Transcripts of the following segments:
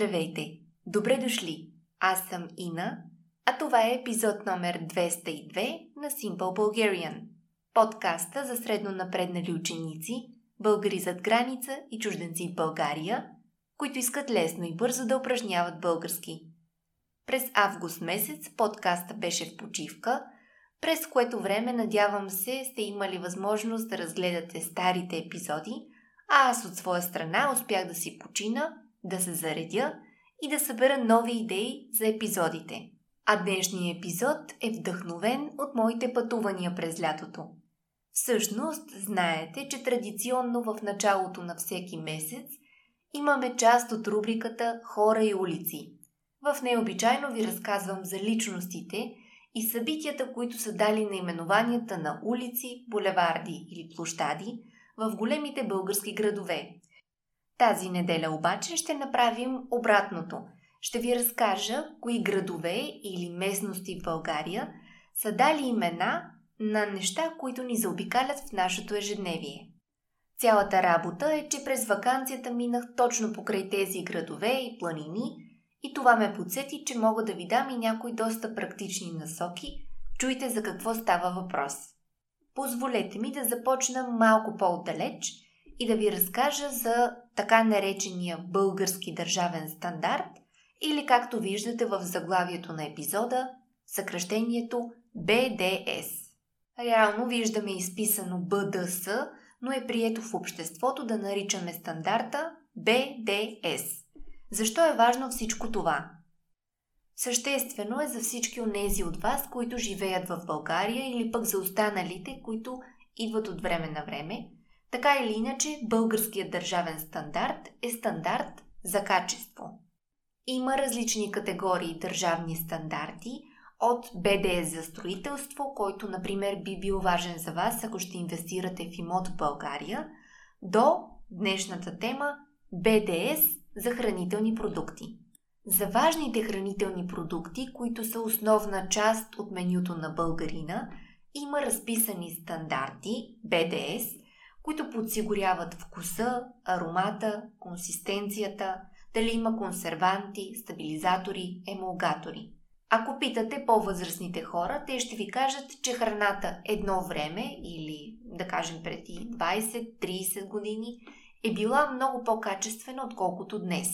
Здравейте! Добре дошли! Аз съм Ина, а това е епизод номер 202 на Simple Bulgarian, подкаста за средно напреднали ученици, българи зад граница и чужденци в България, които искат лесно и бързо да упражняват български. През август месец подкаста беше в почивка, през което време надявам се сте имали възможност да разгледате старите епизоди, а аз от своя страна успях да си почина – да се заредя и да събера нови идеи за епизодите. А днешният епизод е вдъхновен от моите пътувания през лятото. Всъщност, знаете, че традиционно в началото на всеки месец имаме част от рубриката Хора и улици. В нея обичайно ви разказвам за личностите и събитията, които са дали наименованията на улици, булеварди или площади в големите български градове, тази неделя обаче ще направим обратното. Ще ви разкажа кои градове или местности в България са дали имена на неща, които ни заобикалят в нашето ежедневие. Цялата работа е, че през вакансията минах точно покрай тези градове и планини и това ме подсети, че мога да ви дам и някои доста практични насоки. Чуйте за какво става въпрос. Позволете ми да започна малко по-отдалеч – и да ви разкажа за така наречения български държавен стандарт или както виждате в заглавието на епизода, съкръщението BDS. Реално виждаме изписано BDS, но е прието в обществото да наричаме стандарта BDS. Защо е важно всичко това? Съществено е за всички от нези от вас, които живеят в България или пък за останалите, които идват от време на време – така или иначе, българският държавен стандарт е стандарт за качество. Има различни категории държавни стандарти, от БДС за строителство, който, например, би бил важен за вас, ако ще инвестирате в имот в България, до днешната тема БДС за хранителни продукти. За важните хранителни продукти, които са основна част от менюто на българина, има разписани стандарти БДС, които подсигуряват вкуса, аромата, консистенцията, дали има консерванти, стабилизатори, емулгатори. Ако питате по-възрастните хора, те ще ви кажат, че храната едно време или да кажем преди 20-30 години е била много по-качествена, отколкото днес.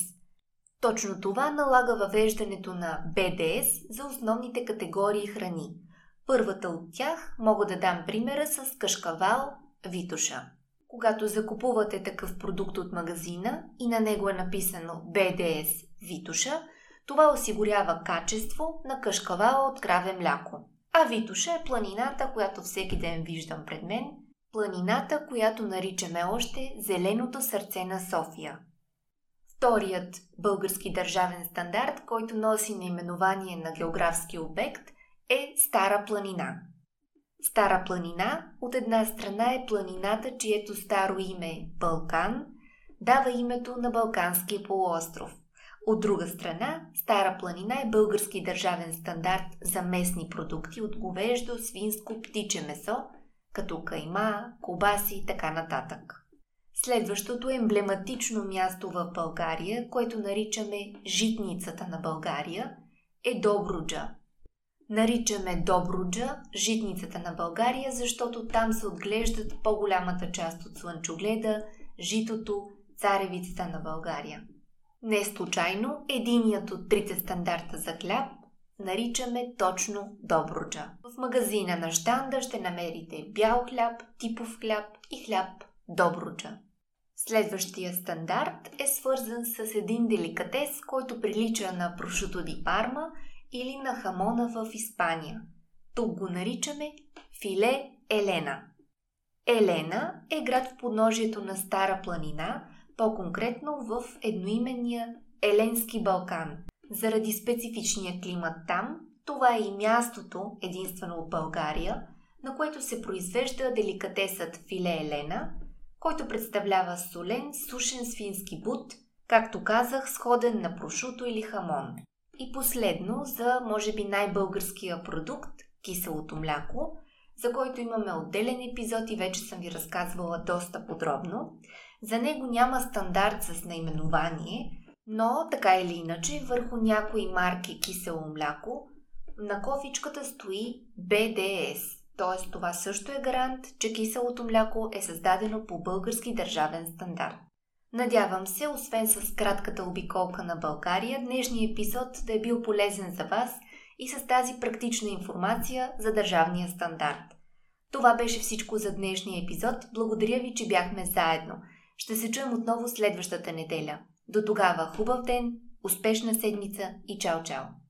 Точно това налага въвеждането на БДС за основните категории храни. Първата от тях мога да дам примера с кашкавал Витуша. Когато закупувате такъв продукт от магазина и на него е написано BDS Витуша, това осигурява качество на кашкавала от краве мляко. А Витуша е планината, която всеки ден виждам пред мен, планината, която наричаме още Зеленото сърце на София. Вторият български държавен стандарт, който носи наименование на географски обект, е Стара планина – Стара планина от една страна е планината, чието старо име е Балкан, дава името на Балканския полуостров. От друга страна, Стара планина е български държавен стандарт за местни продукти от говеждо, свинско, птиче месо, като кайма, кобаси и така нататък. Следващото емблематично място в България, което наричаме житницата на България, е Добруджа – Наричаме Добруджа житницата на България, защото там се отглеждат по-голямата част от слънчогледа, житото, царевицата на България. Не случайно, единият от трите стандарта за хляб наричаме точно Добруджа. В магазина на щанда ще намерите бял хляб, типов хляб и хляб Добруджа. Следващия стандарт е свързан с един деликатес, който прилича на прошуто ди парма – или на хамона в Испания. Тук го наричаме филе Елена. Елена е град в подножието на Стара планина, по-конкретно в едноименния Еленски Балкан. Заради специфичния климат там, това е и мястото, единствено от България, на което се произвежда деликатесът филе Елена, който представлява солен, сушен свински бут, както казах, сходен на прошуто или хамон. И последно, за може би най-българския продукт киселото мляко, за който имаме отделен епизод и вече съм ви разказвала доста подробно. За него няма стандарт с наименование, Но, така или иначе, върху някои марки кисело мляко, на кофичката стои BDS, т.е. това също е гарант, че киселото мляко е създадено по български държавен стандарт. Надявам се, освен с кратката обиколка на България, днешният епизод да е бил полезен за вас и с тази практична информация за държавния стандарт. Това беше всичко за днешния епизод. Благодаря ви, че бяхме заедно. Ще се чуем отново следващата неделя. До тогава хубав ден, успешна седмица и чао-чао!